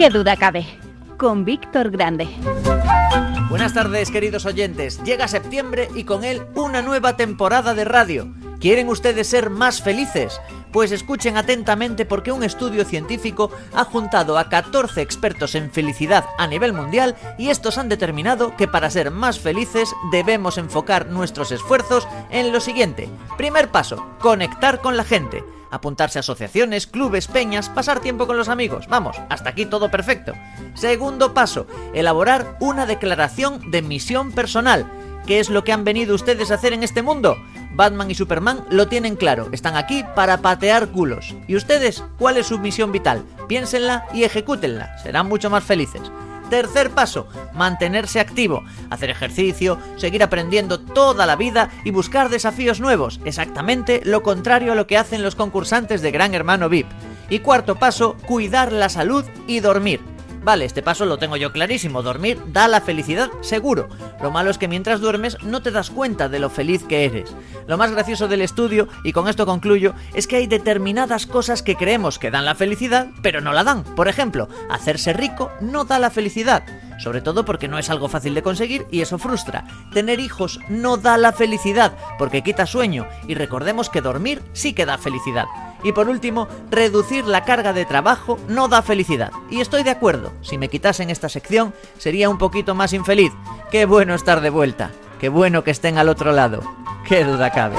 Qué duda cabe. Con Víctor Grande. Buenas tardes, queridos oyentes. Llega septiembre y con él una nueva temporada de radio. ¿Quieren ustedes ser más felices? Pues escuchen atentamente porque un estudio científico ha juntado a 14 expertos en felicidad a nivel mundial y estos han determinado que para ser más felices debemos enfocar nuestros esfuerzos en lo siguiente. Primer paso, conectar con la gente apuntarse a asociaciones, clubes, peñas, pasar tiempo con los amigos. Vamos, hasta aquí todo perfecto. Segundo paso, elaborar una declaración de misión personal. ¿Qué es lo que han venido ustedes a hacer en este mundo? Batman y Superman lo tienen claro, están aquí para patear culos. ¿Y ustedes cuál es su misión vital? Piénsenla y ejecútenla, serán mucho más felices. Tercer paso, mantenerse activo, hacer ejercicio, seguir aprendiendo toda la vida y buscar desafíos nuevos, exactamente lo contrario a lo que hacen los concursantes de Gran Hermano VIP. Y cuarto paso, cuidar la salud y dormir. Vale, este paso lo tengo yo clarísimo, dormir da la felicidad, seguro. Lo malo es que mientras duermes no te das cuenta de lo feliz que eres. Lo más gracioso del estudio, y con esto concluyo, es que hay determinadas cosas que creemos que dan la felicidad, pero no la dan. Por ejemplo, hacerse rico no da la felicidad sobre todo porque no es algo fácil de conseguir y eso frustra. Tener hijos no da la felicidad porque quita sueño y recordemos que dormir sí que da felicidad. Y por último, reducir la carga de trabajo no da felicidad. Y estoy de acuerdo, si me quitasen esta sección sería un poquito más infeliz. Qué bueno estar de vuelta, qué bueno que estén al otro lado, qué duda cabe.